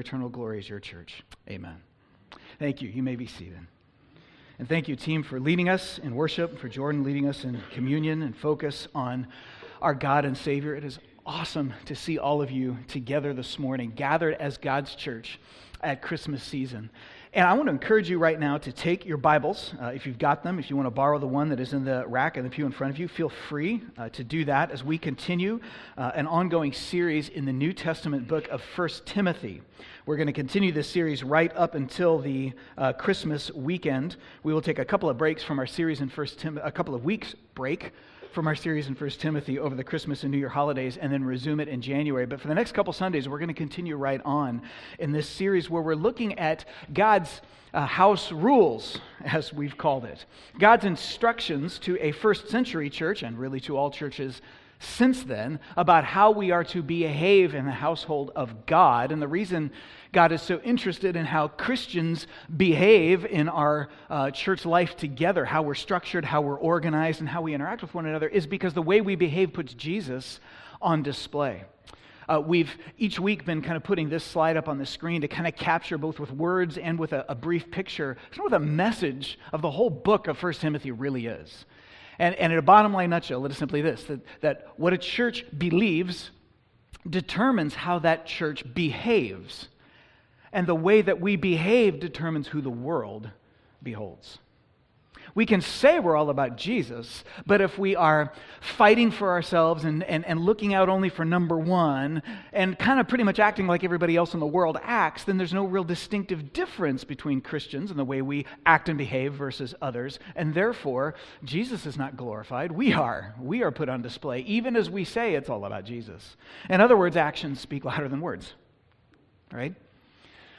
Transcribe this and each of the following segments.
eternal glory is your church. Amen. Thank you. You may be seated. And thank you, team, for leading us in worship, for Jordan leading us in communion and focus on our God and Savior. It is awesome to see all of you together this morning, gathered as God's church at Christmas season. And I want to encourage you right now to take your Bibles, uh, if you've got them. If you want to borrow the one that is in the rack and the pew in front of you, feel free uh, to do that as we continue uh, an ongoing series in the New Testament book of 1 Timothy. We're going to continue this series right up until the uh, Christmas weekend. We will take a couple of breaks from our series in 1 Timothy, a couple of weeks break from our series in 1 Timothy over the Christmas and New Year holidays and then resume it in January. But for the next couple Sundays, we're going to continue right on in this series where we're looking at God's uh, house rules, as we've called it. God's instructions to a first century church, and really to all churches since then, about how we are to behave in the household of God. And the reason God is so interested in how Christians behave in our uh, church life together, how we're structured, how we're organized, and how we interact with one another, is because the way we behave puts Jesus on display. Uh, we've each week been kind of putting this slide up on the screen to kind of capture both with words and with a, a brief picture, sort of the message of the whole book of 1 Timothy really is. And, and in a bottom line nutshell, it is simply this that, that what a church believes determines how that church behaves. And the way that we behave determines who the world beholds. We can say we're all about Jesus, but if we are fighting for ourselves and, and, and looking out only for number one and kind of pretty much acting like everybody else in the world acts, then there's no real distinctive difference between Christians and the way we act and behave versus others. And therefore, Jesus is not glorified. We are. We are put on display, even as we say it's all about Jesus. In other words, actions speak louder than words. Right?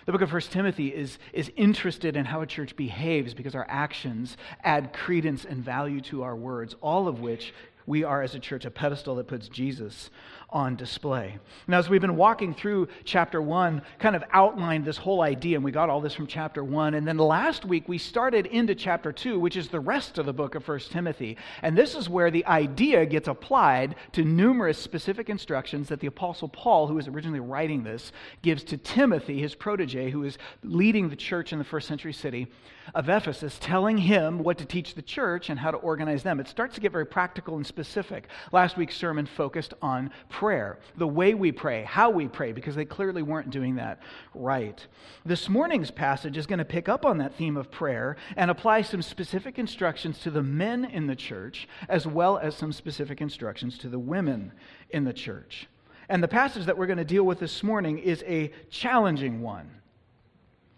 The book of 1 Timothy is, is interested in how a church behaves because our actions add credence and value to our words, all of which we are, as a church, a pedestal that puts Jesus on display. Now, as we've been walking through chapter one, kind of outlined this whole idea, and we got all this from chapter one. And then last week, we started into chapter two, which is the rest of the book of 1 Timothy. And this is where the idea gets applied to numerous specific instructions that the Apostle Paul, who was originally writing this, gives to Timothy, his protege, who is leading the church in the first century city of Ephesus, telling him what to teach the church and how to organize them. It starts to get very practical and specific. Last week's sermon focused on prayer, the way we pray, how we pray, because they clearly weren't doing that right. This morning's passage is going to pick up on that theme of prayer and apply some specific instructions to the men in the church, as well as some specific instructions to the women in the church. And the passage that we're going to deal with this morning is a challenging one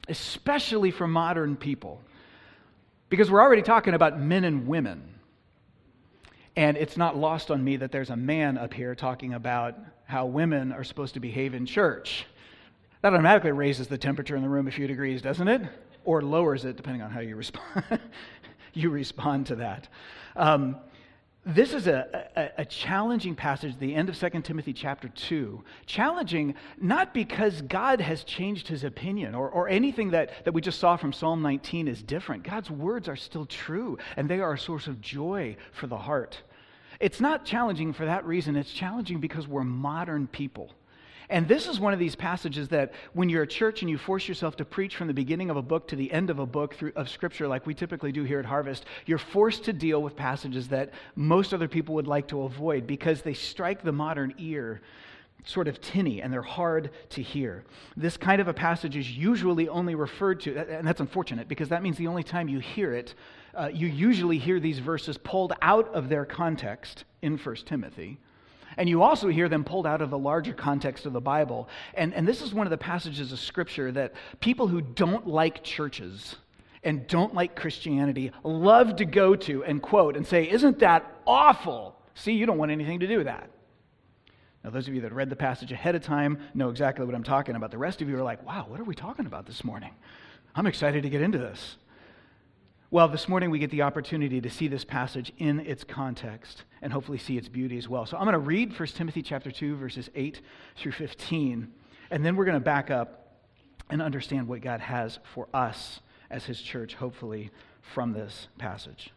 especially for modern people. Because we're already talking about men and women. And it's not lost on me that there's a man up here talking about how women are supposed to behave in church. That automatically raises the temperature in the room a few degrees, doesn't it? Or lowers it, depending on how you respond. you respond to that. Um, this is a, a, a, challenging passage, the end of 2 Timothy chapter 2. Challenging not because God has changed his opinion or, or anything that, that we just saw from Psalm 19 is different. God's words are still true, and they are a source of joy for the heart. It's not challenging for that reason, it's challenging because we're modern people. And this is one of these passages that when you're a church and you force yourself to preach from the beginning of a book to the end of a book through, of Scripture, like we typically do here at Harvest, you're forced to deal with passages that most other people would like to avoid because they strike the modern ear sort of tinny and they're hard to hear. This kind of a passage is usually only referred to, and that's unfortunate because that means the only time you hear it, uh, you usually hear these verses pulled out of their context in 1 Timothy. And you also hear them pulled out of the larger context of the Bible. And, and this is one of the passages of Scripture that people who don't like churches and don't like Christianity love to go to and quote and say, Isn't that awful? See, you don't want anything to do with that. Now, those of you that read the passage ahead of time know exactly what I'm talking about. The rest of you are like, wow, what are we talking about this morning? I'm excited to get into this. Well, this morning we get the opportunity to see this passage in its context and hopefully see its beauty as well. So I'm going to read 1 Timothy chapter 2 verses 8 through 15 and then we're going to back up and understand what God has for us as his church hopefully from this passage.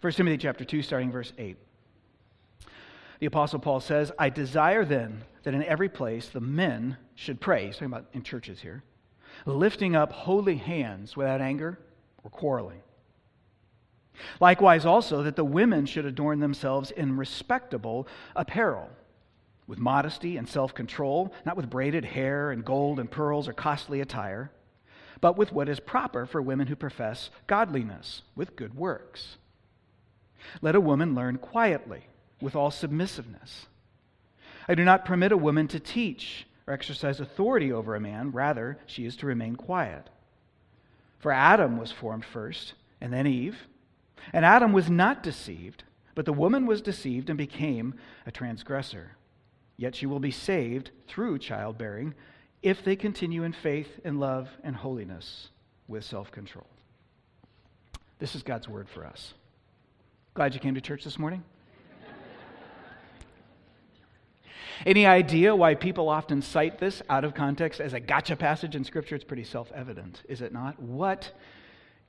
1 Timothy chapter 2 starting verse 8. The apostle Paul says, "I desire then that in every place the men should pray. He's talking about in churches here, lifting up holy hands without anger or quarreling. Likewise, also, that the women should adorn themselves in respectable apparel, with modesty and self control, not with braided hair and gold and pearls or costly attire, but with what is proper for women who profess godliness, with good works. Let a woman learn quietly, with all submissiveness. I do not permit a woman to teach or exercise authority over a man, rather, she is to remain quiet. For Adam was formed first, and then Eve. And Adam was not deceived, but the woman was deceived and became a transgressor. Yet she will be saved through childbearing if they continue in faith and love and holiness with self control. This is God's word for us. Glad you came to church this morning. Any idea why people often cite this out of context as a gotcha passage in Scripture? It's pretty self evident, is it not? What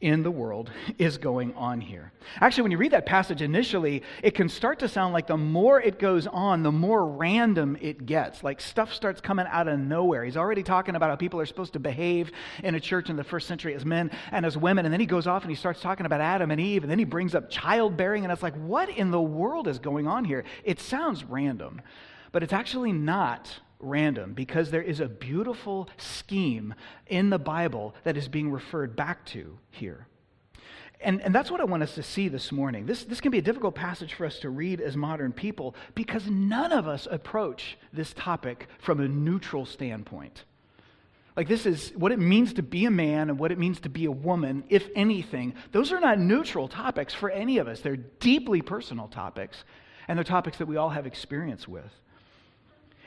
in the world is going on here. Actually, when you read that passage initially, it can start to sound like the more it goes on, the more random it gets. Like stuff starts coming out of nowhere. He's already talking about how people are supposed to behave in a church in the first century as men and as women. And then he goes off and he starts talking about Adam and Eve. And then he brings up childbearing. And it's like, what in the world is going on here? It sounds random, but it's actually not random because there is a beautiful scheme in the Bible that is being referred back to here. And, and that's what I want us to see this morning. This, this can be a difficult passage for us to read as modern people because none of us approach this topic from a neutral standpoint. Like, this is what it means to be a man and what it means to be a woman, if anything. Those are not neutral topics for any of us. They're deeply personal topics, and they're topics that we all have experience with.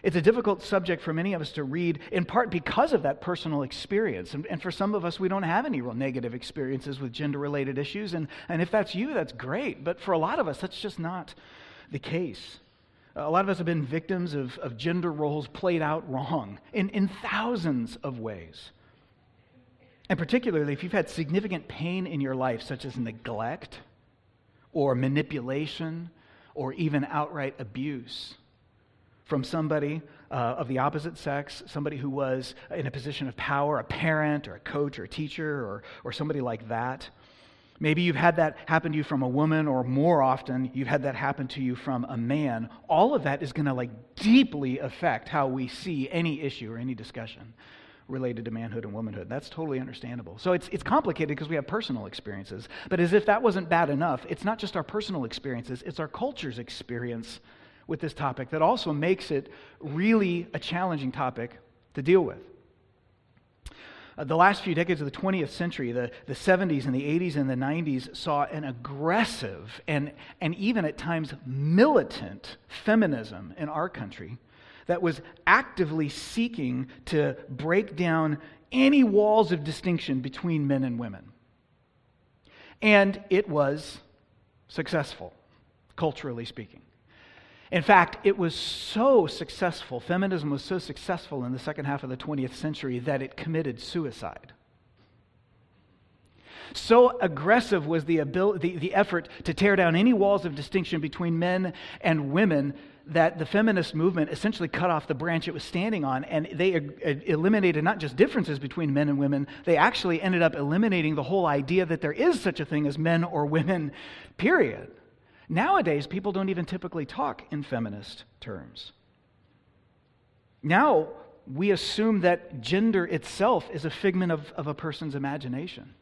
It's a difficult subject for many of us to read, in part because of that personal experience. And, and for some of us, we don't have any real negative experiences with gender related issues. And, and if that's you, that's great. But for a lot of us, that's just not the case. A lot of us have been victims of, of gender roles played out wrong in, in thousands of ways. And particularly if you've had significant pain in your life, such as neglect or manipulation or even outright abuse from somebody uh, of the opposite sex, somebody who was in a position of power, a parent or a coach or a teacher or, or somebody like that. Maybe you've had that happen to you from a woman, or more often, you've had that happen to you from a man. All of that is going to like deeply affect how we see any issue or any discussion related to manhood and womanhood. That's totally understandable. So it's, it's complicated because we have personal experiences. But as if that wasn't bad enough, it's not just our personal experiences, it's our culture's experience with this topic that also makes it really a challenging topic to deal with. Uh, the last few decades of the 20th century, the, the 70s and the 80s and the 90s, saw an aggressive and, and even at times militant feminism in our country that was actively seeking to break down any walls of distinction between men and women. And it was successful, culturally speaking. In fact, it was so successful, feminism was so successful in the second half of the 20th century that it committed suicide. So aggressive was the, ability, the, the effort to tear down any walls of distinction between men and women that the feminist movement essentially cut off the branch it was standing on, and they eliminated not just differences between men and women, they actually ended up eliminating the whole idea that there is such a thing as men or women, period. Nowadays, people don't even typically talk in feminist terms. Now, we assume that gender itself is a figment of, of a person's imagination.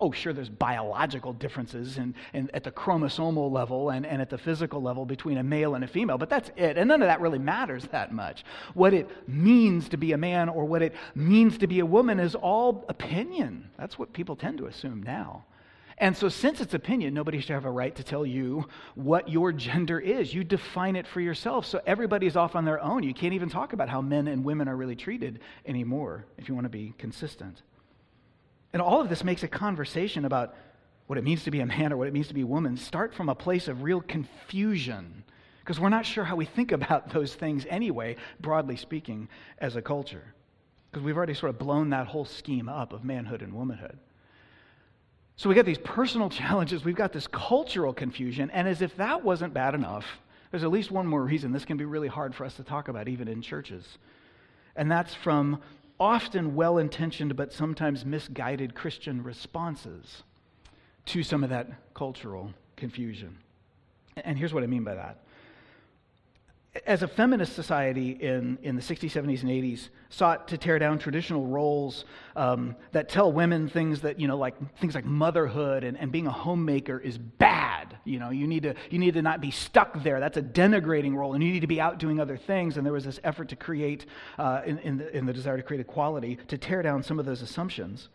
Oh, sure, there's biological differences in, at the chromosomal level and, and at the physical level between a male and a female, but that's it. And none of that really matters that much. What it means to be a man or what it means to be a woman is all opinion. That's what people tend to assume now. And so, since it's opinion, nobody should have a right to tell you what your gender is. You define it for yourself. So, everybody's off on their own. You can't even talk about how men and women are really treated anymore if you want to be consistent. And all of this makes a conversation about what it means to be a man or what it means to be a woman start from a place of real confusion because we're not sure how we think about those things anyway, broadly speaking, as a culture. Because we've already sort of blown that whole scheme up of manhood and womanhood. So we got these personal challenges, we've got this cultural confusion, and as if that wasn't bad enough, There's at least one more reason this can be really hard for us to talk about, even in churches. And that's from often well intentioned but sometimes misguided Christian responses to some of that cultural confusion. And here's what I mean by that as a feminist society in, in the 60s, 70s, and 80s sought to tear down traditional roles um, that tell women things that, you know, like things like motherhood and, and being a homemaker is bad. You know, you need, to, you need to not be stuck there. That's a denigrating role, and you need to be out doing other things. And there was this effort to create, uh, in, in, the, in the desire to create equality, to tear down some of those assumptions.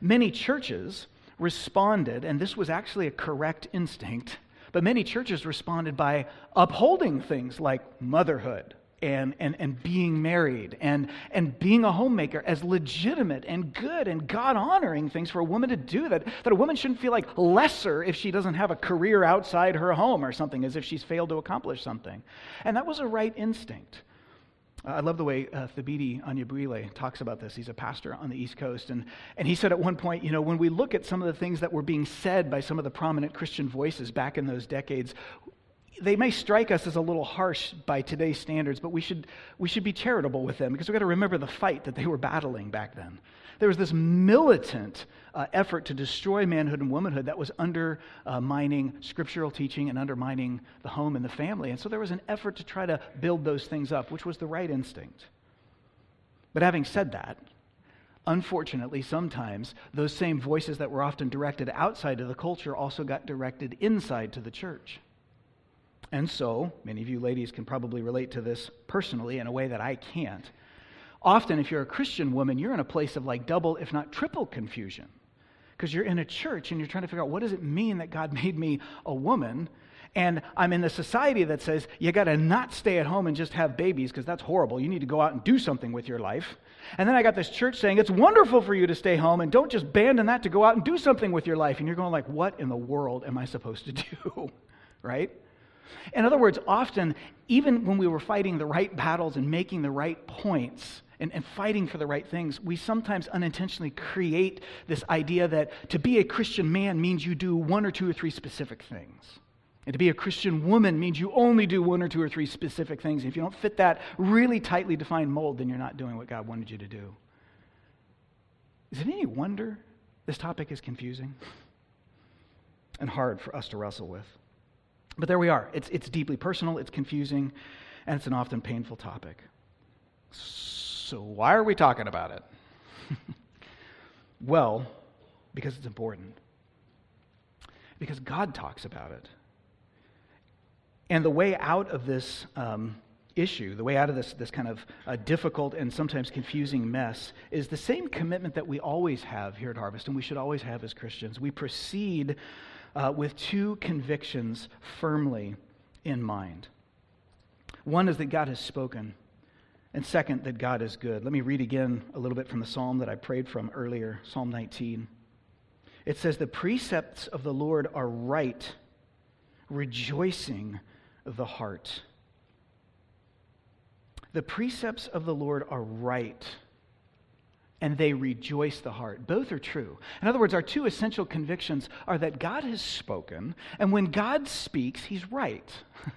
Many churches responded, and this was actually a correct instinct but many churches responded by upholding things like motherhood and, and, and being married and, and being a homemaker as legitimate and good and God honoring things for a woman to do. That, that a woman shouldn't feel like lesser if she doesn't have a career outside her home or something, as if she's failed to accomplish something. And that was a right instinct. I love the way uh, Thabiti Anyabwile talks about this. He's a pastor on the East Coast. And, and he said at one point, you know, when we look at some of the things that were being said by some of the prominent Christian voices back in those decades, they may strike us as a little harsh by today's standards, but we should, we should be charitable with them because we've got to remember the fight that they were battling back then. There was this militant uh, effort to destroy manhood and womanhood that was undermining scriptural teaching and undermining the home and the family. And so there was an effort to try to build those things up, which was the right instinct. But having said that, unfortunately, sometimes those same voices that were often directed outside of the culture also got directed inside to the church. And so, many of you ladies can probably relate to this personally in a way that I can't. Often, if you're a Christian woman, you're in a place of like double, if not triple confusion. Because you're in a church and you're trying to figure out what does it mean that God made me a woman? And I'm in the society that says you got to not stay at home and just have babies because that's horrible. You need to go out and do something with your life. And then I got this church saying it's wonderful for you to stay home and don't just abandon that to go out and do something with your life. And you're going like, what in the world am I supposed to do? right? In other words, often, even when we were fighting the right battles and making the right points, and, and fighting for the right things, we sometimes unintentionally create this idea that to be a Christian man means you do one or two or three specific things. And to be a Christian woman means you only do one or two or three specific things. If you don't fit that really tightly defined mold, then you're not doing what God wanted you to do. Is it any wonder this topic is confusing and hard for us to wrestle with? But there we are. It's, it's deeply personal, it's confusing, and it's an often painful topic. So, why are we talking about it? well, because it's important. Because God talks about it. And the way out of this um, issue, the way out of this, this kind of uh, difficult and sometimes confusing mess, is the same commitment that we always have here at Harvest, and we should always have as Christians. We proceed uh, with two convictions firmly in mind. One is that God has spoken, and second, that God is good. Let me read again a little bit from the psalm that I prayed from earlier, Psalm 19. It says, The precepts of the Lord are right, rejoicing the heart. The precepts of the Lord are right, and they rejoice the heart. Both are true. In other words, our two essential convictions are that God has spoken, and when God speaks, he's right.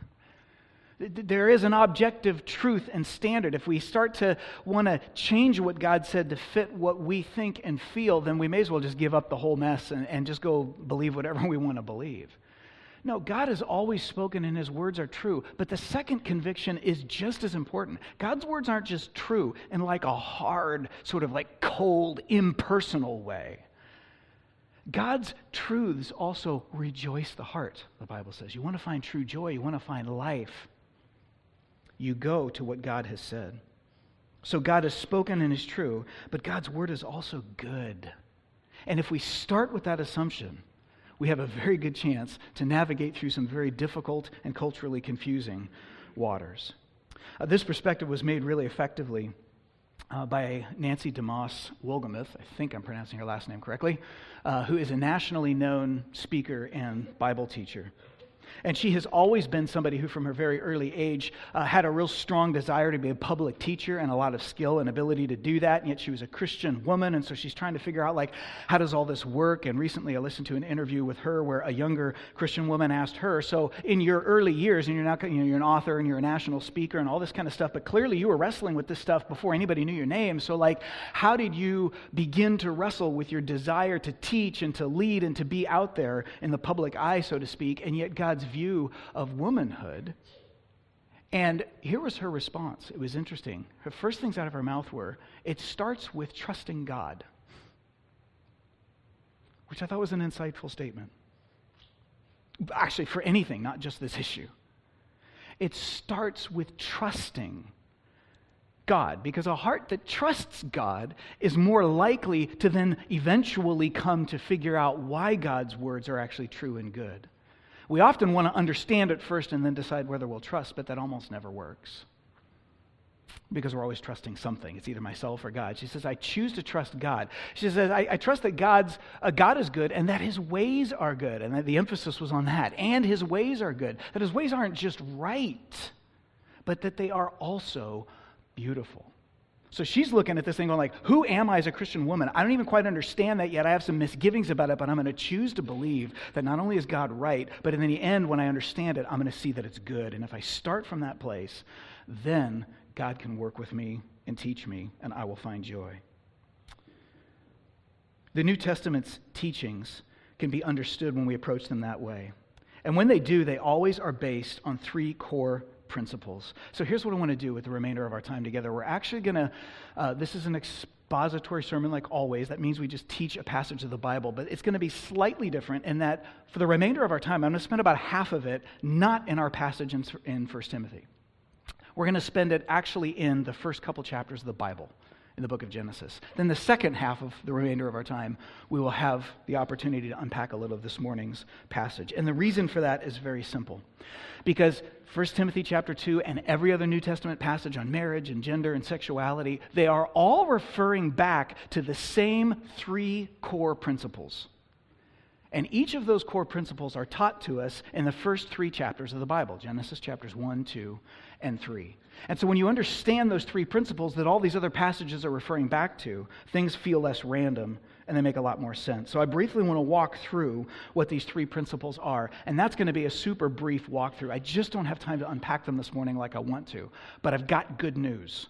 There is an objective truth and standard. If we start to want to change what God said to fit what we think and feel, then we may as well just give up the whole mess and, and just go believe whatever we want to believe. No, God has always spoken and his words are true. But the second conviction is just as important. God's words aren't just true in like a hard, sort of like cold, impersonal way. God's truths also rejoice the heart, the Bible says. You want to find true joy, you want to find life you go to what God has said. So God has spoken and is true, but God's word is also good. And if we start with that assumption, we have a very good chance to navigate through some very difficult and culturally confusing waters. Uh, this perspective was made really effectively uh, by Nancy DeMoss Wolgemuth, I think I'm pronouncing her last name correctly, uh, who is a nationally known speaker and Bible teacher. And she has always been somebody who, from her very early age, uh, had a real strong desire to be a public teacher and a lot of skill and ability to do that. And yet she was a Christian woman. And so she's trying to figure out, like, how does all this work? And recently I listened to an interview with her where a younger Christian woman asked her, So, in your early years, and you're, not, you know, you're an author and you're a national speaker and all this kind of stuff, but clearly you were wrestling with this stuff before anybody knew your name. So, like, how did you begin to wrestle with your desire to teach and to lead and to be out there in the public eye, so to speak, and yet God's view of womanhood. And here was her response. It was interesting. Her first things out of her mouth were, It starts with trusting God, which I thought was an insightful statement. Actually, for anything, not just this issue. It starts with trusting God, because a heart that trusts God is more likely to then eventually come to figure out why God's words are actually true and good. We often want to understand it first and then decide whether we'll trust, but that almost never works because we're always trusting something. It's either myself or God. She says, I choose to trust God. She says, I, I trust that God's, uh, God is good and that his ways are good. And the emphasis was on that. And his ways are good. That his ways aren't just right, but that they are also beautiful. So she's looking at this thing going like, who am I as a Christian woman? I don't even quite understand that yet. I have some misgivings about it, but I'm going to choose to believe that not only is God right, but in the end, when I understand it, I'm going to see that it's good. And if I start from that place, then God can work with me and teach me, and I will find joy. The New Testament's teachings can be understood when we approach them that way. And when they do, they always are based on three core principles. So here's what I want to do with the remainder of our time together. We're actually going to, uh, this is an expository sermon like always. That means we just teach a passage of the Bible, but it's going to be slightly different in that for the remainder of our time, I'm going to spend about half of it not in our passage in, in 1 Timothy. We're going to spend it actually in the first couple chapters of the Bible in the book of Genesis. Then, the second half of the remainder of our time, we will have the opportunity to unpack a little of this morning's passage. And the reason for that is very simple. Because 1 Timothy chapter 2 and every other New Testament passage on marriage and gender and sexuality, they are all referring back to the same three core principles. And each of those core principles are taught to us in the first three chapters of the Bible Genesis chapters 1, 2, and 3. And so when you understand those three principles that all these other passages are referring back to, things feel less random and they make a lot more sense. So I briefly want to walk through what these three principles are. And that's going to be a super brief walkthrough. I just don't have time to unpack them this morning like I want to. But I've got good news.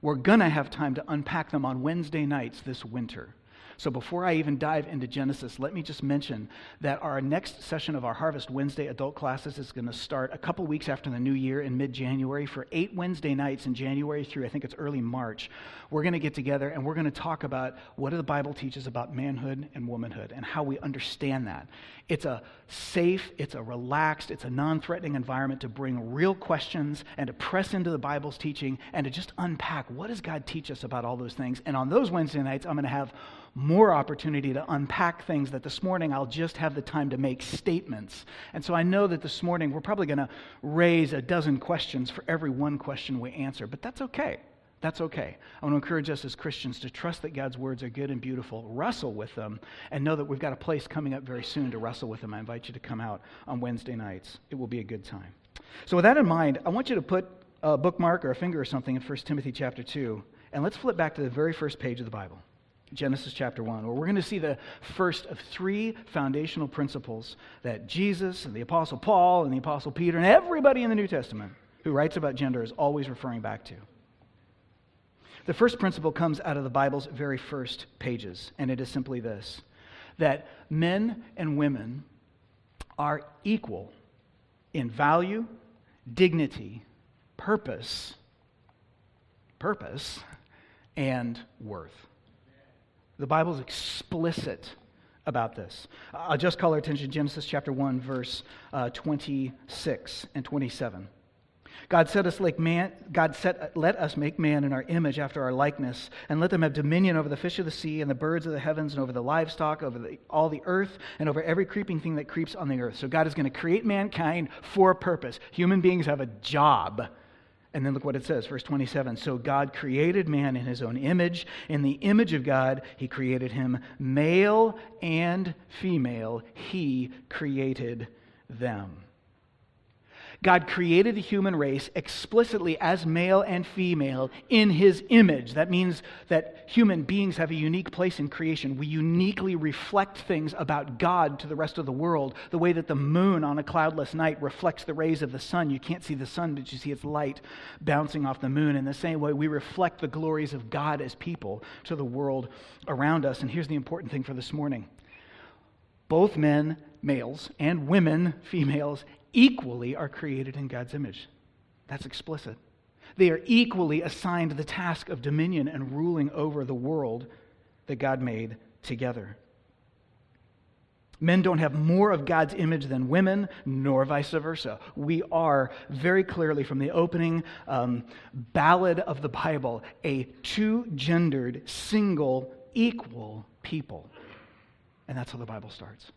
We're going to have time to unpack them on Wednesday nights this winter. So before I even dive into Genesis, let me just mention that our next session of our Harvest Wednesday adult classes is going to start a couple weeks after the new year in mid January for eight Wednesday nights in January through, I think it's early March. We're going to get together and we're going to talk about what the Bible teaches about manhood and womanhood and how we understand that. It's a safe, it's a relaxed, it's a non threatening environment to bring real questions and to press into the Bible's teaching and to just unpack what does God teach us about all those things. And on those Wednesday nights, I'm going to have more opportunity to unpack things that this morning I'll just have the time to make statements. And so I know that this morning we're probably going to raise a dozen questions for every one question we answer, but that's okay. That's okay. I want to encourage us as Christians to trust that God's words are good and beautiful, wrestle with them, and know that we've got a place coming up very soon to wrestle with them. I invite you to come out on Wednesday nights. It will be a good time. So, with that in mind, I want you to put a bookmark or a finger or something in 1 Timothy chapter 2, and let's flip back to the very first page of the Bible. Genesis chapter 1, where we're going to see the first of three foundational principles that Jesus and the Apostle Paul and the Apostle Peter and everybody in the New Testament who writes about gender is always referring back to. The first principle comes out of the Bible's very first pages, and it is simply this that men and women are equal in value, dignity, purpose, purpose, and worth. The Bible is explicit about this. I'll just call our attention to Genesis chapter 1, verse uh, 26 and 27. God set us like man, God set, let us make man in our image after our likeness, and let them have dominion over the fish of the sea and the birds of the heavens and over the livestock, over the, all the earth, and over every creeping thing that creeps on the earth. So God is going to create mankind for a purpose. Human beings have a job. And then look what it says, verse 27. So God created man in his own image. In the image of God, he created him. Male and female, he created them. God created the human race explicitly as male and female in his image. That means that human beings have a unique place in creation. We uniquely reflect things about God to the rest of the world, the way that the moon on a cloudless night reflects the rays of the sun. You can't see the sun, but you see its light bouncing off the moon. In the same way, we reflect the glories of God as people to the world around us. And here's the important thing for this morning both men, males, and women, females, equally are created in God's image. That's explicit. They are equally assigned the task of dominion and ruling over the world that God made together. Men don't have more of God's image than women, nor vice versa. We are very clearly, from the opening um, ballad of the Bible, a two gendered, single, equal people. And that's how the Bible starts.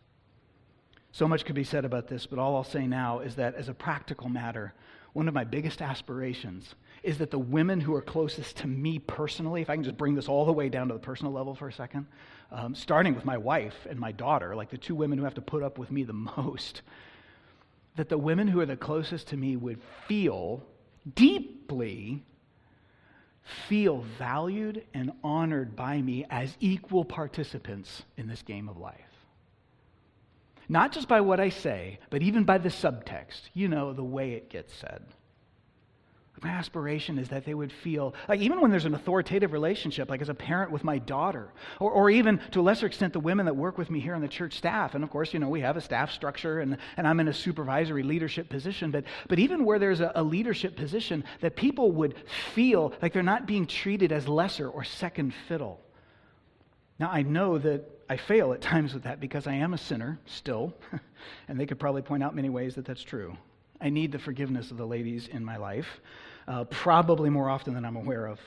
So much could be said about this, but all I'll say now is that as a practical matter, one of my biggest aspirations is that the women who are closest to me personally, if I can just bring this all the way down to the personal level for a second, um, starting with my wife and my daughter, like the two women who have to put up with me the most, that the women who are the closest to me would feel deeply feel valued and honored by me as equal participants in this game of life. Not just by what I say, but even by the subtext, you know, the way it gets said. My aspiration is that they would feel, like even when there's an authoritative relationship, like as a parent with my daughter, or, or even to a lesser extent, the women that work with me here on the church staff. And of course, you know, we have a staff structure and, and I'm in a supervisory leadership position. But, but even where there's a, a leadership position, that people would feel like they're not being treated as lesser or second fiddle. Now, I know that I fail at times with that because I am a sinner still, and they could probably point out many ways that that's true. I need the forgiveness of the ladies in my life, uh, probably more often than I'm aware of.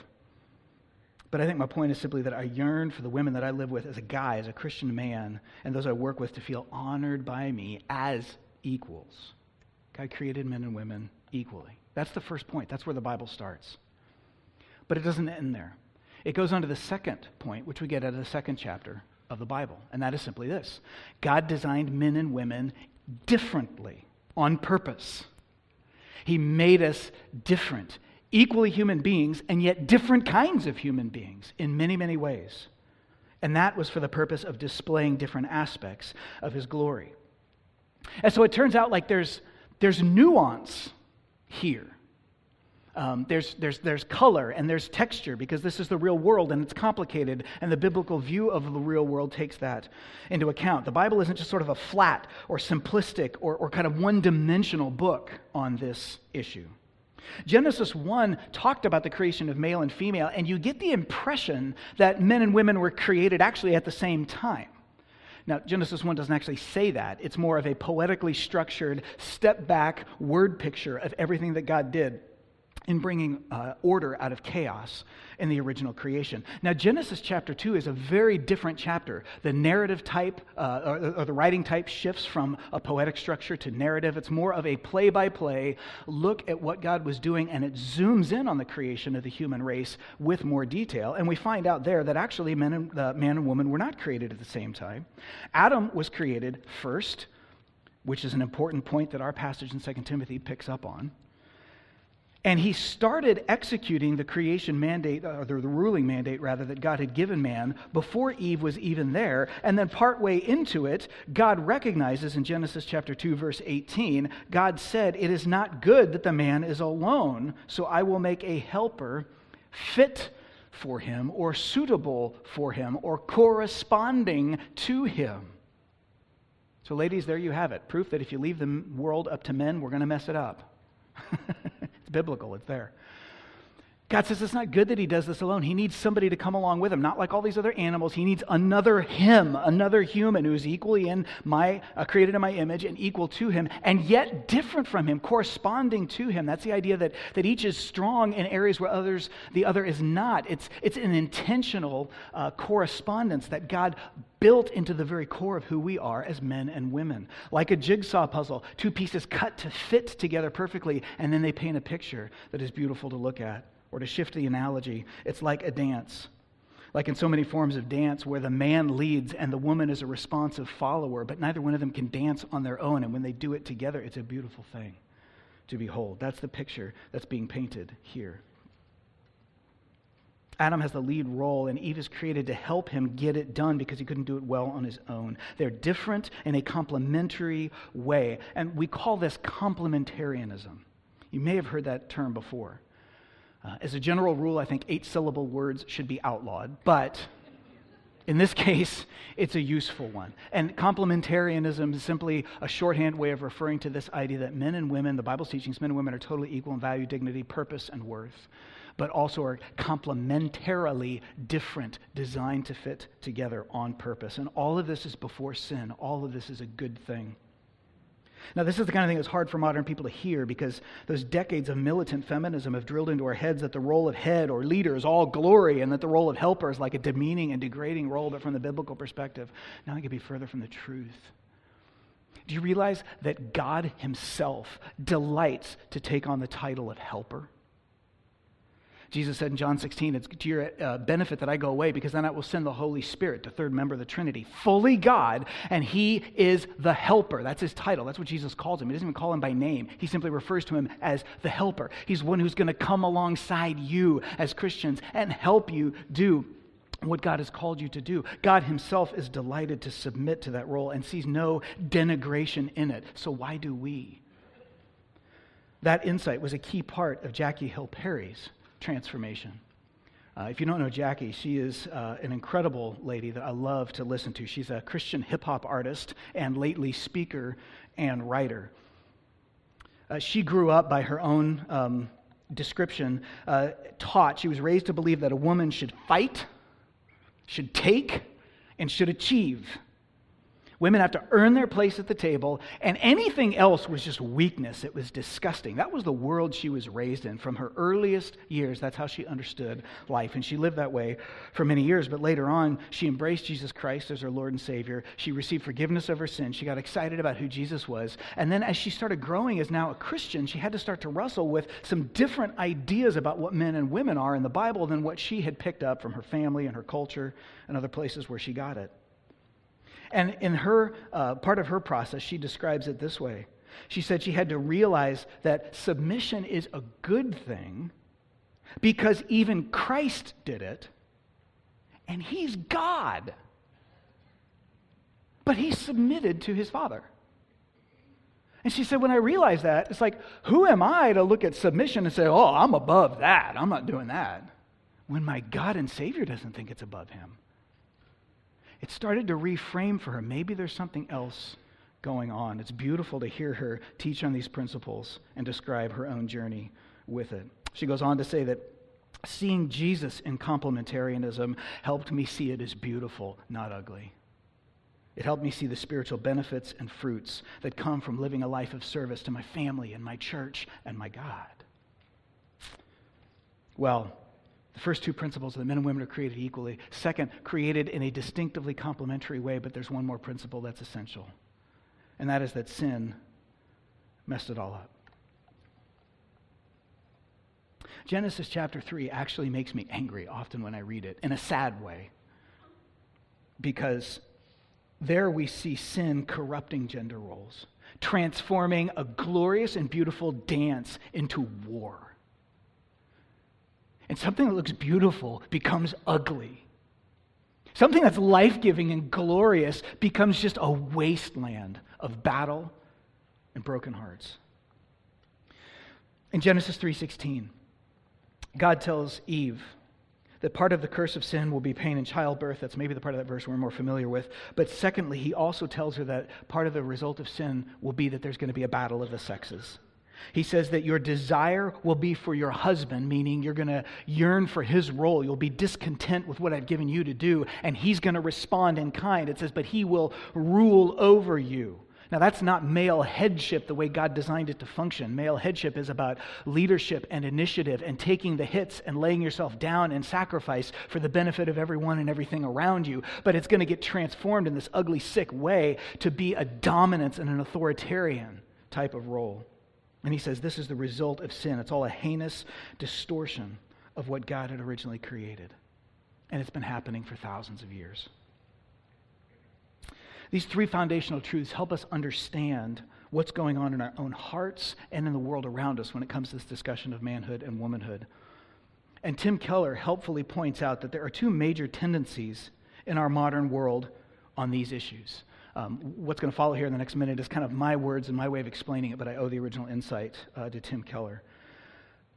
But I think my point is simply that I yearn for the women that I live with as a guy, as a Christian man, and those I work with to feel honored by me as equals. God created men and women equally. That's the first point. That's where the Bible starts. But it doesn't end there. It goes on to the second point, which we get out of the second chapter of the Bible, and that is simply this God designed men and women differently on purpose. He made us different, equally human beings, and yet different kinds of human beings in many, many ways. And that was for the purpose of displaying different aspects of his glory. And so it turns out like there's, there's nuance here. Um, there's, there's, there's color and there's texture because this is the real world and it's complicated, and the biblical view of the real world takes that into account. The Bible isn't just sort of a flat or simplistic or, or kind of one dimensional book on this issue. Genesis 1 talked about the creation of male and female, and you get the impression that men and women were created actually at the same time. Now, Genesis 1 doesn't actually say that. It's more of a poetically structured, step back word picture of everything that God did in bringing uh, order out of chaos in the original creation. Now, Genesis chapter 2 is a very different chapter. The narrative type, uh, or, or, the writing type, shifts from a poetic structure to narrative. It's more of a play by play look at what God was doing, and it zooms in on the creation of the human race with more detail. And we find out there that actually men and, uh, man and woman were not created at the same time. Adam was created first, which is an important point that our passage in 2 Timothy picks up on. And he started executing the creation mandate, uh, or the ruling mandate, rather, that God had given man before Eve was even there. And then, partway into it, God recognizes in Genesis chapter 2, verse 18, God said, It is not good that the man is alone, so I will make a helper fit for him, or suitable for him, or corresponding to him. So, ladies, there you have it. Proof that if you leave the world up to men, we're going to mess it up. It's biblical, it's there. God says it's not good that he does this alone. He needs somebody to come along with him, not like all these other animals. He needs another him, another human who is equally in my uh, created in my image and equal to him, and yet different from him, corresponding to him. That's the idea that, that each is strong in areas where others the other is not. It's it's an intentional uh, correspondence that God built into the very core of who we are as men and women. Like a jigsaw puzzle, two pieces cut to fit together perfectly, and then they paint a picture that is beautiful to look at. Or to shift the analogy, it's like a dance. Like in so many forms of dance, where the man leads and the woman is a responsive follower, but neither one of them can dance on their own. And when they do it together, it's a beautiful thing. to behold. That's the picture that's being painted here. Adam has the lead role, and Eve is created to help him get it done because he couldn't do it well on his own. They're different in a complementary way, and we call this complementarianism. You may have heard that term before. Uh, as a general rule, I think eight syllable words should be outlawed, but in this case, it's a useful one. And complementarianism is simply a shorthand way of referring to this idea that men and women, the Bible's teachings, men and women are totally equal in value, dignity, purpose, and worth but also are complementarily different, designed to fit together on purpose. And all of this is before sin. All of this is a good thing. Now, this is the kind of thing that's hard for modern people to hear because those decades of militant feminism have drilled into our heads that the role of head or leader is all glory and that the role of helper is like a demeaning and degrading role, but from the biblical perspective, nothing could be further from the truth. Do you realize that God Himself delights to take on the title of helper? Jesus said in John 16, It's to your uh, benefit that I go away because then I will send the Holy Spirit, the third member of the Trinity, fully God, and He is the helper. That's His title. That's what Jesus calls Him. He doesn't even call Him by name, He simply refers to Him as the helper. He's one who's going to come alongside you as Christians and help you do what God has called you to do. God Himself is delighted to submit to that role and sees no denigration in it. So why do we? That insight was a key part of Jackie Hill Perry's transformation. Uh, if you don't know Jackie, she is uh, an incredible lady that I love to listen to. She's a Christian hip hop artist and lately speaker and writer. Uh, she grew up by her own um, description, uh, taught, she was raised to believe that a woman should fight, should take, and should achieve. Women have to earn their place at the table, and anything else was just weakness. It was disgusting. That was the world she was raised in. From her earliest years, that's how she understood life. And she lived that way for many years. But later on, she embraced Jesus Christ as her Lord and Savior. She received forgiveness of her sins. She got excited about who Jesus was. And then, as she started growing as now a Christian, she had to start to wrestle with some different ideas about what men and women are in the Bible than what she had picked up from her family and her culture and other places where she got it. And in her uh, part of her process, she describes it this way. She said she had to realize that submission is a good thing because even Christ did it, and he's God. But he submitted to his Father. And she said, when I realized that, it's like, who am I to look at submission and say, oh, I'm above that. I'm not doing that. When my God and Savior doesn't think it's above him it started to reframe for her. Maybe there's something else going on. It's beautiful to hear her teach on these principles and describe her own journey with it. She goes on to say that seeing Jesus in complementarianism helped me see it as beautiful, not ugly. It helped me see the spiritual benefits and fruits that come from living a life of service to my family and my church and my God. Well, the first two principles that men and women are created equally. Second, created in a distinctively complementary way, but there's one more principle that's essential, and that is that sin messed it all up. Genesis chapter 3 actually makes me angry often when I read it, in a sad way, because there we see sin corrupting gender roles, transforming a glorious and beautiful dance into war. And something that looks beautiful becomes ugly. Something that's life giving and glorious becomes just a wasteland of battle and broken hearts. In Genesis 3:16, God tells Eve that part of the curse of sin will be pain in childbirth. That's maybe the part of that verse we're more familiar with. But secondly, he also tells her that part of the result of sin will be that there's going to be a battle of the sexes. He says that your desire will be for your husband, meaning you're going to yearn for his role. You'll be discontent with what I've given you to do, and he's going to respond in kind. It says, but he will rule over you. Now, that's not male headship the way God designed it to function. Male headship is about leadership and initiative and taking the hits and laying yourself down and sacrifice for the benefit of everyone and everything around you. But it's going to get transformed in this ugly, sick way to be a dominance and an authoritarian type of role. And he says this is the result of sin. It's all a heinous distortion of what God had originally created. And it's been happening for thousands of years. These three foundational truths help us understand what's going on in our own hearts and in the world around us when it comes to this discussion of manhood and womanhood. And Tim Keller helpfully points out that there are two major tendencies in our modern world on these issues. Um, what's going to follow here in the next minute is kind of my words and my way of explaining it, but I owe the original insight uh, to Tim Keller.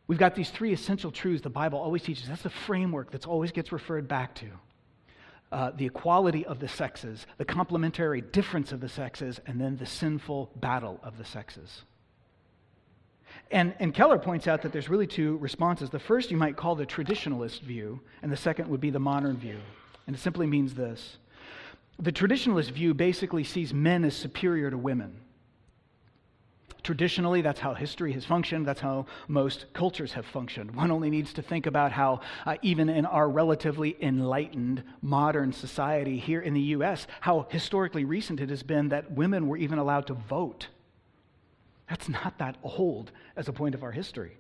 We've got these three essential truths the Bible always teaches. That's the framework that always gets referred back to. Uh, the equality of the sexes, the complementary difference of the sexes, and then the sinful battle of the sexes. And, and Keller points out that there's really two responses. The first you might call the traditionalist view, and the second would be the modern view. And it simply means this the traditionalist view basically sees men as superior to women. Traditionally, that's how history has functioned. That's how most cultures have functioned. One only needs to think about how, uh, even in our relatively enlightened modern society here in the U.S., how historically recent it has been that women were even allowed to vote. That's not that old as a point of our history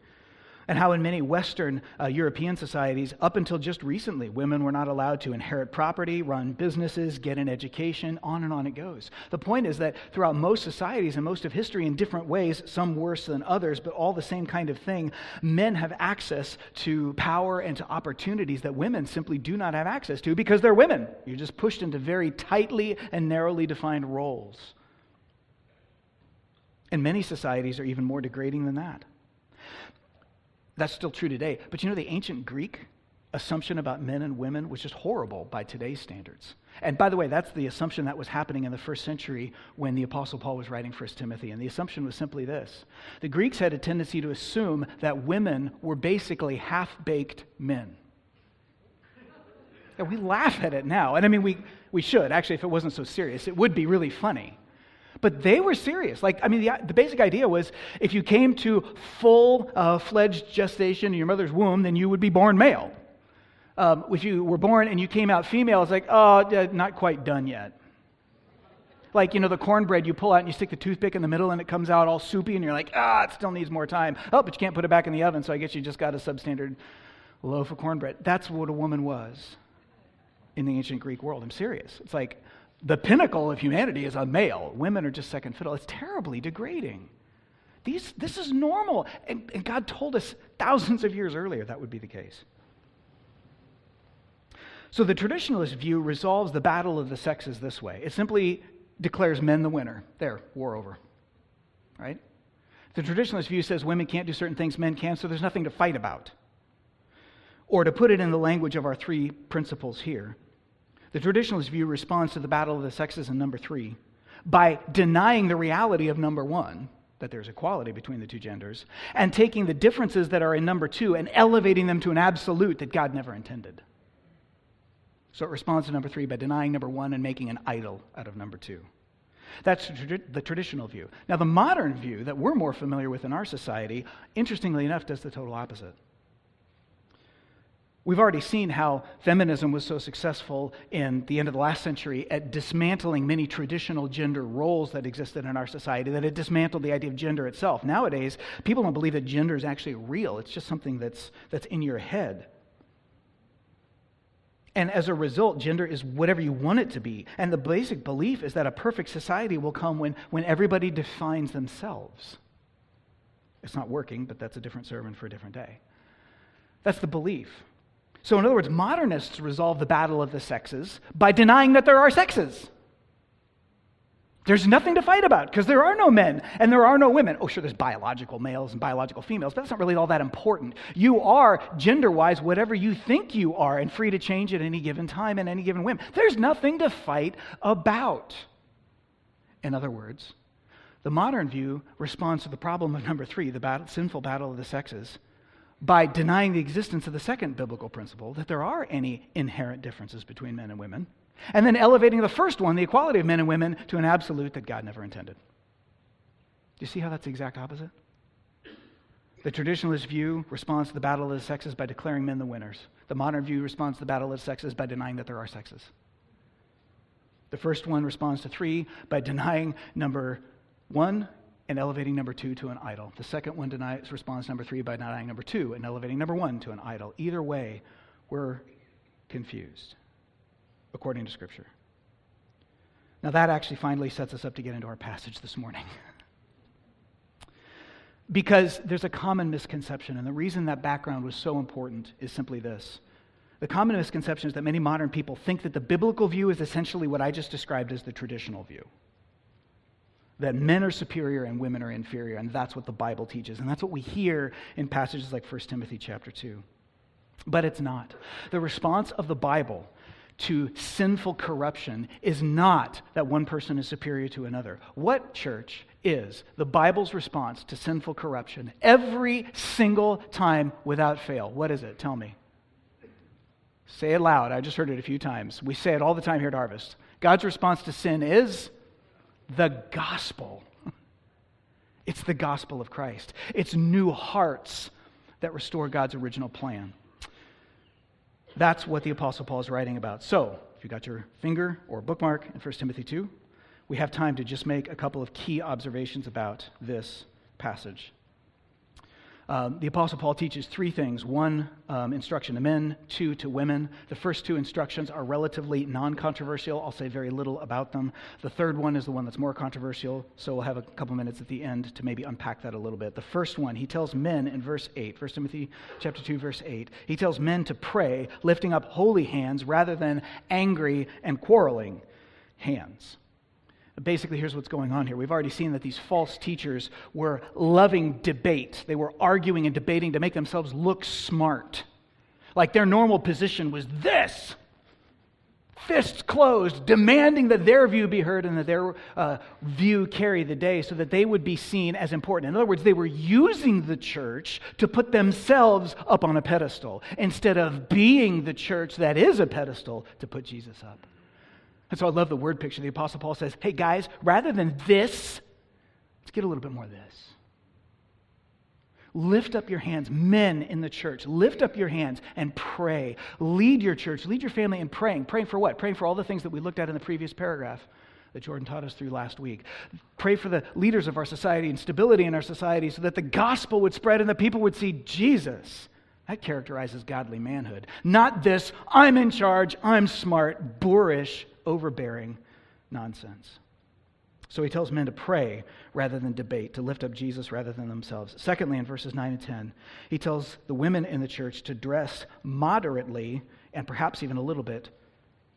and how in many Western uh, European societies, up until just recently, women were not allowed to inherit property, run businesses, get an education, on and on it goes. The point is that throughout most societies and most of history, in different ways, some worse than others, but all the same kind of thing, men have access to power and to opportunities that women simply do not have access to because they're women. You're just pushed into very tightly and narrowly defined roles. And many societies are even more degrading than that. That's still true today. But you know, the ancient Greek assumption about men and women was just horrible by today's standards. And by the way, that's the assumption that was happening in the first century when the Apostle Paul was writing 1 Timothy. And the assumption was simply this the Greeks had a tendency to assume that women were basically half baked men. And we laugh at it now. And I mean, we, we should. Actually, if it wasn't so serious, it would be really funny. But they were serious. Like, I mean, the, the basic idea was if you came to full uh, fledged gestation in your mother's womb, then you would be born male. Um, if you were born and you came out female, it's like, oh, not quite done yet. Like, you know, the cornbread you pull out and you stick the toothpick in the middle and it comes out all soupy and you're like, ah, it still needs more time. Oh, but you can't put it back in the oven, so I guess you just got a substandard loaf of cornbread. That's what a woman was in the ancient Greek world. I'm serious. It's like, the pinnacle of humanity is a male. Women are just second fiddle. It's terribly degrading. These, this is normal. And, and God told us thousands of years earlier that would be the case. So the traditionalist view resolves the battle of the sexes this way it simply declares men the winner. There, war over. Right? The traditionalist view says women can't do certain things, men can, so there's nothing to fight about. Or to put it in the language of our three principles here, the traditionalist view responds to the battle of the sexes in number three by denying the reality of number one, that there's equality between the two genders, and taking the differences that are in number two and elevating them to an absolute that God never intended. So it responds to number three by denying number one and making an idol out of number two. That's the traditional view. Now, the modern view that we're more familiar with in our society, interestingly enough, does the total opposite. We've already seen how feminism was so successful in the end of the last century at dismantling many traditional gender roles that existed in our society, that it dismantled the idea of gender itself. Nowadays, people don't believe that gender is actually real, it's just something that's, that's in your head. And as a result, gender is whatever you want it to be. And the basic belief is that a perfect society will come when, when everybody defines themselves. It's not working, but that's a different sermon for a different day. That's the belief. So, in other words, modernists resolve the battle of the sexes by denying that there are sexes. There's nothing to fight about because there are no men and there are no women. Oh, sure, there's biological males and biological females, but that's not really all that important. You are, gender wise, whatever you think you are and free to change at any given time and any given whim. There's nothing to fight about. In other words, the modern view responds to the problem of number three, the battle, sinful battle of the sexes, by denying the existence of the second biblical principle that there are any inherent differences between men and women, and then elevating the first one, the equality of men and women, to an absolute that God never intended. Do you see how that's the exact opposite? The traditionalist view responds to the battle of the sexes by declaring men the winners. The modern view responds to the battle of the sexes by denying that there are sexes. The first one responds to three by denying number one and elevating number two to an idol. The second one denies, responds number three by denying number two and elevating number one to an idol. Either way, we're confused, according to Scripture. Now, that actually finally sets us up to get into our passage this morning. Because there's a common misconception, and the reason that background was so important is simply this. The common misconception is that many modern people think that the biblical view is essentially what I just described as the traditional view that men are superior and women are inferior, and that's what the Bible teaches. And that's what we hear in passages like 1 Timothy chapter 2. But it's not. The response of the Bible to sinful corruption is not that one person is superior to another. What church is the Bible's response to sinful corruption every single time without fail? What is it? Tell me. Say it loud. I just heard it a few times. We say it all the time here at Harvest. God's response to sin is the gospel. It's the gospel of Christ. It's new hearts that restore God's original plan. That's what the Apostle Paul is writing about. So, if you got your finger or bookmark in 1 Timothy 2, we have time to just make a couple of key observations about this passage. Um, the Apostle Paul teaches three things one, um, instruction to men, two, to women. The first two instructions are relatively non controversial. I'll say very little about them. The third one is the one that's more controversial, so we'll have a couple minutes at the end to maybe unpack that a little bit. The first one, he tells men in verse 8, 1 Timothy chapter 2, verse 8, he tells men to pray, lifting up holy hands rather than angry and quarreling hands. Basically, here's what's going on here. We've already seen that these false teachers were loving debate. They were arguing and debating to make themselves look smart. Like their normal position was this fists closed, demanding that their view be heard and that their uh, view carry the day so that they would be seen as important. In other words, they were using the church to put themselves up on a pedestal instead of being the church that is a pedestal to put Jesus up. And so I love the word picture. The Apostle Paul says, hey guys, rather than this, let's get a little bit more of this. Lift up your hands, men in the church. Lift up your hands and pray. Lead your church, lead your family in praying. Praying for what? Praying for all the things that we looked at in the previous paragraph that Jordan taught us through last week. Pray for the leaders of our society and stability in our society so that the gospel would spread and the people would see Jesus. That characterizes godly manhood. Not this, I'm in charge, I'm smart, boorish overbearing nonsense. So he tells men to pray rather than debate, to lift up Jesus rather than themselves. Secondly, in verses 9 and 10, he tells the women in the church to dress moderately and perhaps even a little bit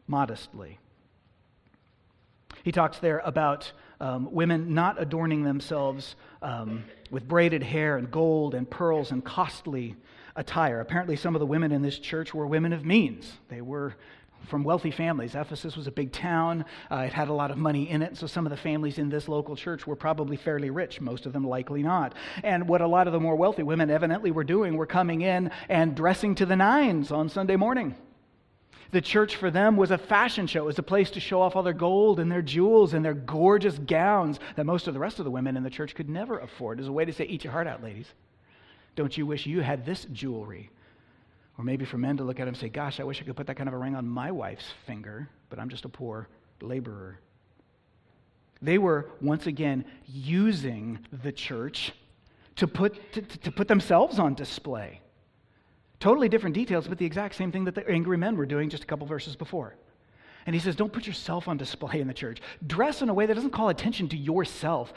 modestly. He talks there about um, women not adorning themselves um, with braided hair and gold and pearls and costly attire. Apparently, some of the women in this church were women of means. They were from wealthy families. Ephesus was a big town, uh, it had a lot of money in it, so some of the families in this local church were probably fairly rich, most of them likely not. And what a lot of the more wealthy women evidently were doing were coming in and dressing to the nines on Sunday morning. The church for them was a fashion show. It was a place to show off all their gold and their jewels and their gorgeous gowns that most of the rest of the women in the church could never afford. It was a way to say, Eat your heart out, ladies. Don't you wish you had this jewelry? Or maybe for men to look at him and say, Gosh, I wish I could put that kind of a ring on my wife's finger, but I'm just a poor laborer. They were once again using the church to put, to, to put themselves on display. Totally different details, but the exact same thing that the angry men were doing just a couple verses before. And he says, Don't put yourself on display in the church. Dress in a way that doesn't call attention to yourself.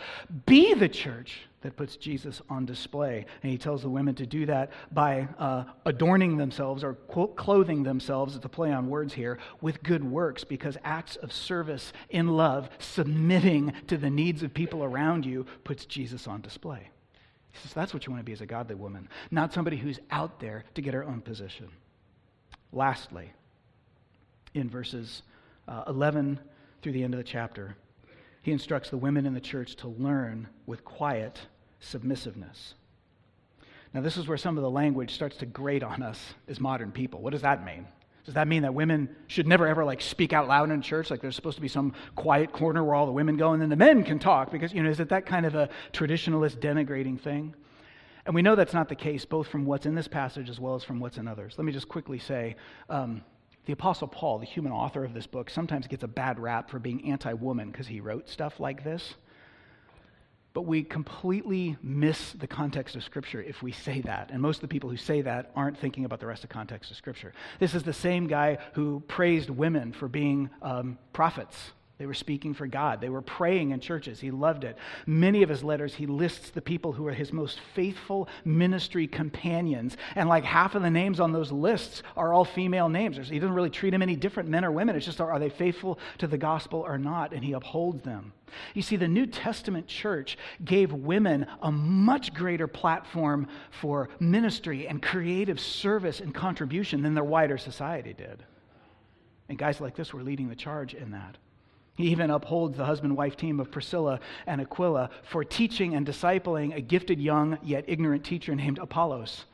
Be the church that puts Jesus on display. And he tells the women to do that by uh, adorning themselves or clothing themselves, it's a play on words here, with good works, because acts of service in love, submitting to the needs of people around you, puts Jesus on display. He says, That's what you want to be as a godly woman, not somebody who's out there to get her own position. Lastly, in verses uh, 11 through the end of the chapter, he instructs the women in the church to learn with quiet submissiveness. Now, this is where some of the language starts to grate on us as modern people. What does that mean? Does that mean that women should never ever like speak out loud in church? Like there's supposed to be some quiet corner where all the women go and then the men can talk? Because, you know, is it that kind of a traditionalist denigrating thing? And we know that's not the case, both from what's in this passage as well as from what's in others. Let me just quickly say um, the Apostle Paul, the human author of this book, sometimes gets a bad rap for being anti woman because he wrote stuff like this. But we completely miss the context of Scripture if we say that. And most of the people who say that aren't thinking about the rest of context of Scripture. This is the same guy who praised women for being um, prophets They were speaking for God. They were praying in churches. He loved it. Many of his letters, he lists the people who are his most faithful ministry companions. And like half of the names on those lists are all female names. He doesn't really treat them any different, men or women. It's just, are they faithful to the gospel or not? And he upholds them. You see, the New Testament church gave women a much greater platform for ministry and creative service and contribution than their wider society did. And guys like this were leading the charge in that. He even upholds the husband wife team of Priscilla and Aquila for teaching and discipling a gifted young yet ignorant teacher named Apollos.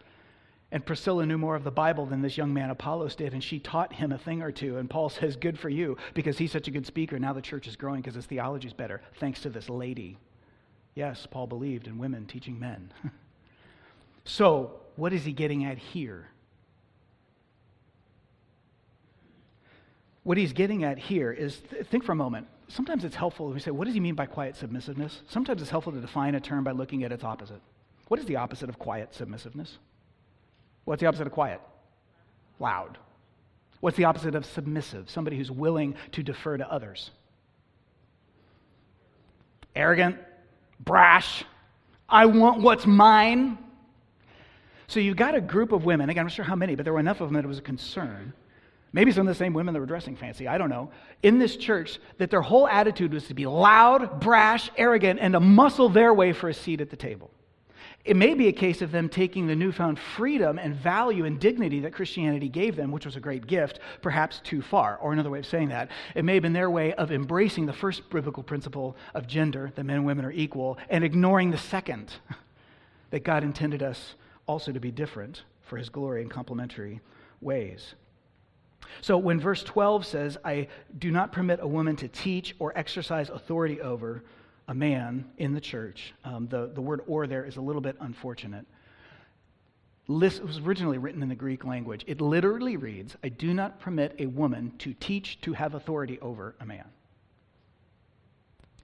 And Priscilla knew more of the Bible than this young man Apollos did, and she taught him a thing or two. And Paul says, Good for you, because he's such a good speaker. Now the church is growing because his theology is better, thanks to this lady. Yes, Paul believed in women teaching men. so, what is he getting at here? What he's getting at here is th- think for a moment. Sometimes it's helpful we say, what does he mean by quiet submissiveness? Sometimes it's helpful to define a term by looking at its opposite. What is the opposite of quiet submissiveness? What's the opposite of quiet? Loud. What's the opposite of submissive? Somebody who's willing to defer to others. Arrogant, brash, I want what's mine. So you've got a group of women, again, I'm not sure how many, but there were enough of them that it was a concern maybe some of the same women that were dressing fancy, I don't know, in this church, that their whole attitude was to be loud, brash, arrogant, and to muscle their way for a seat at the table. It may be a case of them taking the newfound freedom and value and dignity that Christianity gave them, which was a great gift, perhaps too far. Or another way of saying that, it may have been their way of embracing the first biblical principle of gender, that men and women are equal, and ignoring the second, that God intended us also to be different for his glory in complementary ways. So when verse 12 says, I do not permit a woman to teach or exercise authority over a man in the church, um, the, the word or there is a little bit unfortunate. it was originally written in the Greek language. It literally reads, I do not permit a woman to teach to have authority over a man.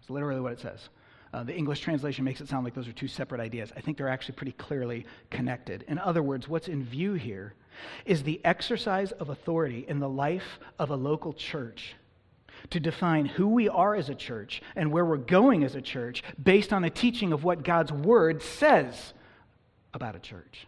It's literally what it says. Uh, the English translation makes it sound like those are two separate ideas. I think they're actually pretty clearly connected. In other words, what's in view here is the exercise of authority in the life of a local church to define who we are as a church and where we're going as a church based on a teaching of what God's word says about a church.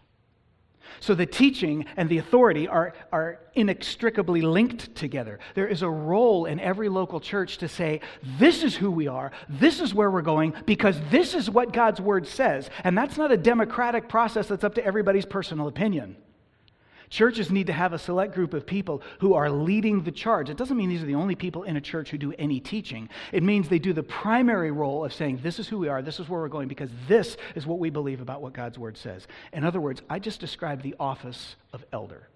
So the teaching and the authority are, are inextricably linked together. There is a role in every local church to say, this is who we are, this is where we're going, because this is what God's word says. And that's not a democratic process that's up to everybody's personal opinion. Churches need to have a select group of people who are leading the charge. It doesn't mean these are the only people in a church who do any teaching. It means they do the primary role of saying, This is who we are, this is where we're going, because this is what we believe about what God's word says. In other words, I just described the office of elder.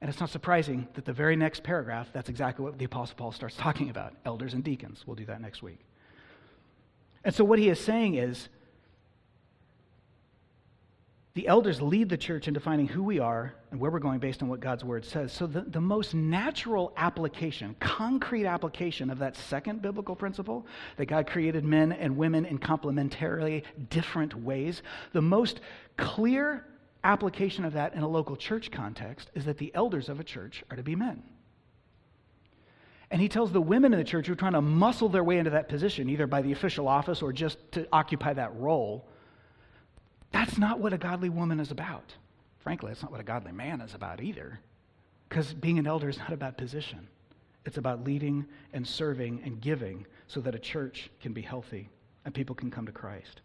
And it's not surprising that the very next paragraph, that's exactly what the Apostle Paul starts talking about elders and deacons. We'll do that next week. And so, what he is saying is, the elders lead the church in defining who we are and where we're going based on what God's word says. So, the, the most natural application, concrete application of that second biblical principle, that God created men and women in complementarily different ways, the most clear application of that in a local church context is that the elders of a church are to be men. And he tells the women in the church who are trying to muscle their way into that position, either by the official office or just to occupy that role that's not what a godly woman is about. Frankly, that's not what a godly man is about either. Because being an elder is not about position, it's about leading and serving and giving so that a church can be healthy and people can come to Christ.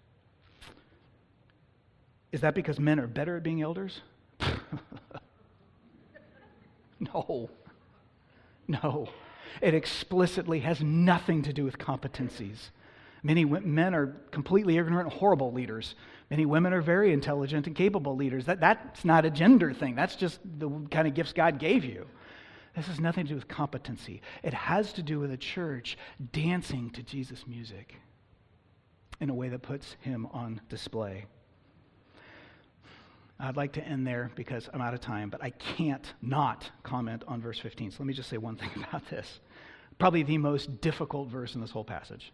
Is that because men are better at being elders? no. No. It explicitly has nothing to do with competencies. Many men are completely ignorant, horrible leaders. Many women are very intelligent and capable leaders. That, that's not a gender thing, that's just the kind of gifts God gave you. This has nothing to do with competency. It has to do with a church dancing to Jesus' music in a way that puts him on display. I'd like to end there because I'm out of time, but I can't not comment on verse 15. So let me just say one thing about this. Probably the most difficult verse in this whole passage.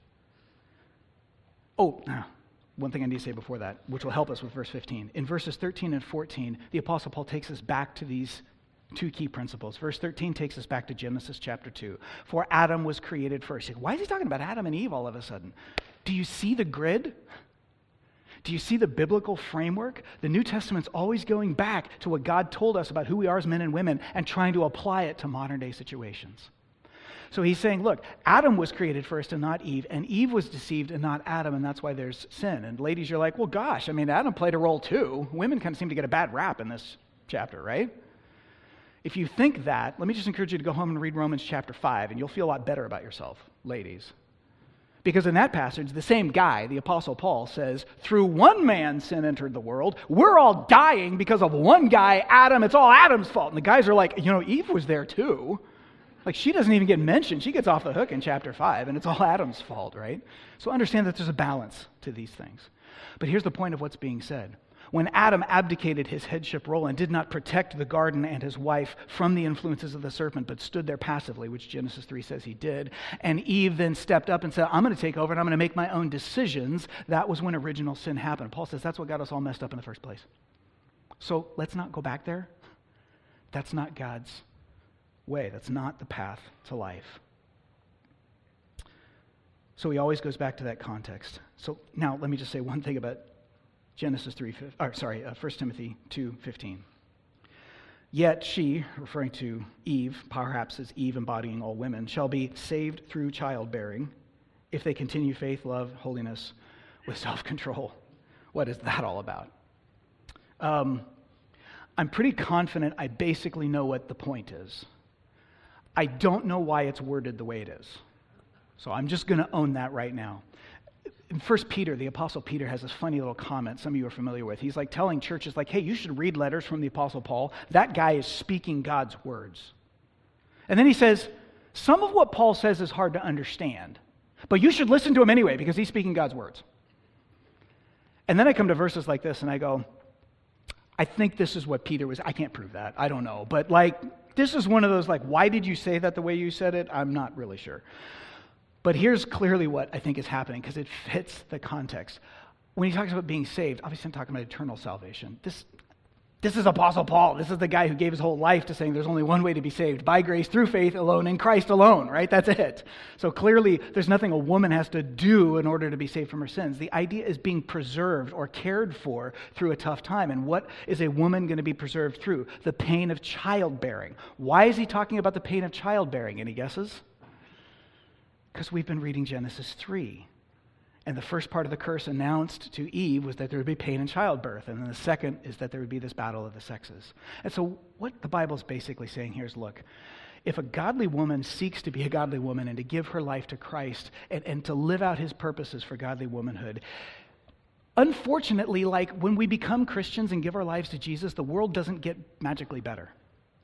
Oh, ah. One thing I need to say before that, which will help us with verse 15. In verses 13 and 14, the Apostle Paul takes us back to these two key principles. Verse 13 takes us back to Genesis chapter 2. For Adam was created first. Why is he talking about Adam and Eve all of a sudden? Do you see the grid? Do you see the biblical framework? The New Testament's always going back to what God told us about who we are as men and women and trying to apply it to modern day situations. So he's saying, look, Adam was created first and not Eve, and Eve was deceived and not Adam, and that's why there's sin. And ladies, you're like, well, gosh, I mean, Adam played a role too. Women kind of seem to get a bad rap in this chapter, right? If you think that, let me just encourage you to go home and read Romans chapter 5, and you'll feel a lot better about yourself, ladies. Because in that passage, the same guy, the Apostle Paul, says, Through one man sin entered the world. We're all dying because of one guy, Adam. It's all Adam's fault. And the guys are like, You know, Eve was there too. Like, she doesn't even get mentioned. She gets off the hook in chapter 5, and it's all Adam's fault, right? So understand that there's a balance to these things. But here's the point of what's being said when Adam abdicated his headship role and did not protect the garden and his wife from the influences of the serpent, but stood there passively, which Genesis 3 says he did, and Eve then stepped up and said, I'm going to take over and I'm going to make my own decisions, that was when original sin happened. Paul says that's what got us all messed up in the first place. So let's not go back there. That's not God's way, that's not the path to life. So he always goes back to that context. So now let me just say one thing about Genesis 3, or sorry, uh, 1 Timothy 2.15. Yet she, referring to Eve, perhaps as Eve embodying all women, shall be saved through childbearing if they continue faith, love, holiness with self control. What is that all about? Um, I'm pretty confident I basically know what the point is. I don't know why it's worded the way it is. So I'm just going to own that right now in 1 Peter, the Apostle Peter has this funny little comment some of you are familiar with. He's like telling churches, like, hey, you should read letters from the Apostle Paul. That guy is speaking God's words. And then he says, some of what Paul says is hard to understand, but you should listen to him anyway because he's speaking God's words. And then I come to verses like this and I go, I think this is what Peter was. I can't prove that. I don't know. But like, this is one of those, like, why did you say that the way you said it? I'm not really sure. But here's clearly what I think is happening because it fits the context. When he talks about being saved, obviously I'm talking about eternal salvation. This, this is Apostle Paul. This is the guy who gave his whole life to saying there's only one way to be saved by grace through faith alone in Christ alone, right? That's it. So clearly, there's nothing a woman has to do in order to be saved from her sins. The idea is being preserved or cared for through a tough time. And what is a woman going to be preserved through? The pain of childbearing. Why is he talking about the pain of childbearing? Any guesses? Because we've been reading Genesis 3. And the first part of the curse announced to Eve was that there would be pain in childbirth. And then the second is that there would be this battle of the sexes. And so, what the Bible is basically saying here is look, if a godly woman seeks to be a godly woman and to give her life to Christ and, and to live out his purposes for godly womanhood, unfortunately, like when we become Christians and give our lives to Jesus, the world doesn't get magically better.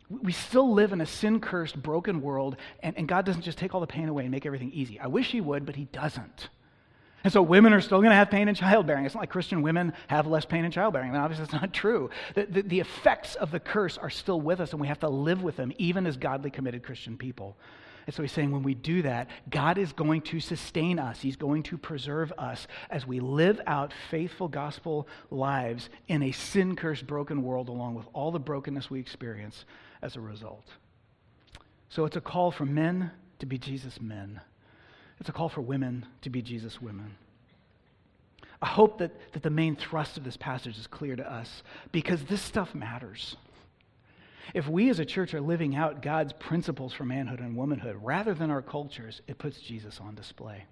We still live in a sin cursed, broken world, and, and God doesn't just take all the pain away and make everything easy. I wish He would, but He doesn't. And so women are still going to have pain in childbearing. It's not like Christian women have less pain in childbearing. I mean, obviously, that's not true. The, the, the, effects of the curse are still with us, and we have to live with them, even as godly, committed Christian people. And so he's saying when we do that, God is going to sustain us. He's going to preserve us as we live out faithful gospel lives in a sin cursed, broken world, along with all the brokenness we experience as a result. So it's a call for men to be Jesus men, it's a call for women to be Jesus women. I hope that, that the main thrust of this passage is clear to us because this stuff matters. If we as a church are living out God's principles for manhood and womanhood rather than our cultures, it puts Jesus on display.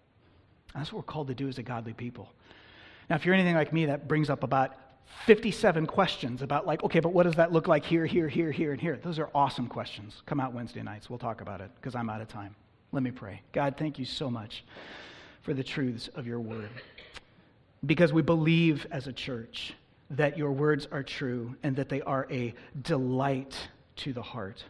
That's what we're called to do as a godly people. Now, if you're anything like me, that brings up about 57 questions about, like, okay, but what does that look like here, here, here, here, and here? Those are awesome questions. Come out Wednesday nights. We'll talk about it because I'm out of time. Let me pray. God, thank you so much for the truths of your word. Because we believe as a church that your words are true and that they are a delight to the heart.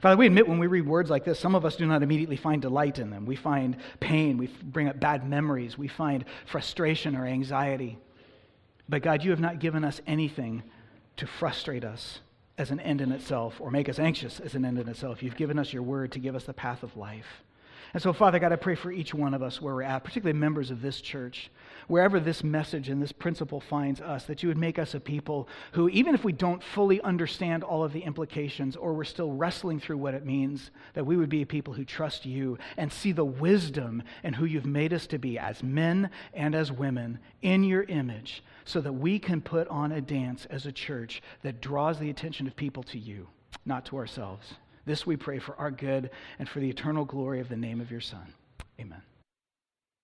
Father, we admit when we read words like this, some of us do not immediately find delight in them. We find pain, we bring up bad memories, we find frustration or anxiety. But God, you have not given us anything to frustrate us as an end in itself or make us anxious as an end in itself. You've given us your word to give us the path of life. And so, Father God, I pray for each one of us where we're at, particularly members of this church, wherever this message and this principle finds us, that you would make us a people who, even if we don't fully understand all of the implications or we're still wrestling through what it means, that we would be a people who trust you and see the wisdom in who you've made us to be as men and as women in your image, so that we can put on a dance as a church that draws the attention of people to you, not to ourselves. This we pray for our good and for the eternal glory of the name of your Son. Amen.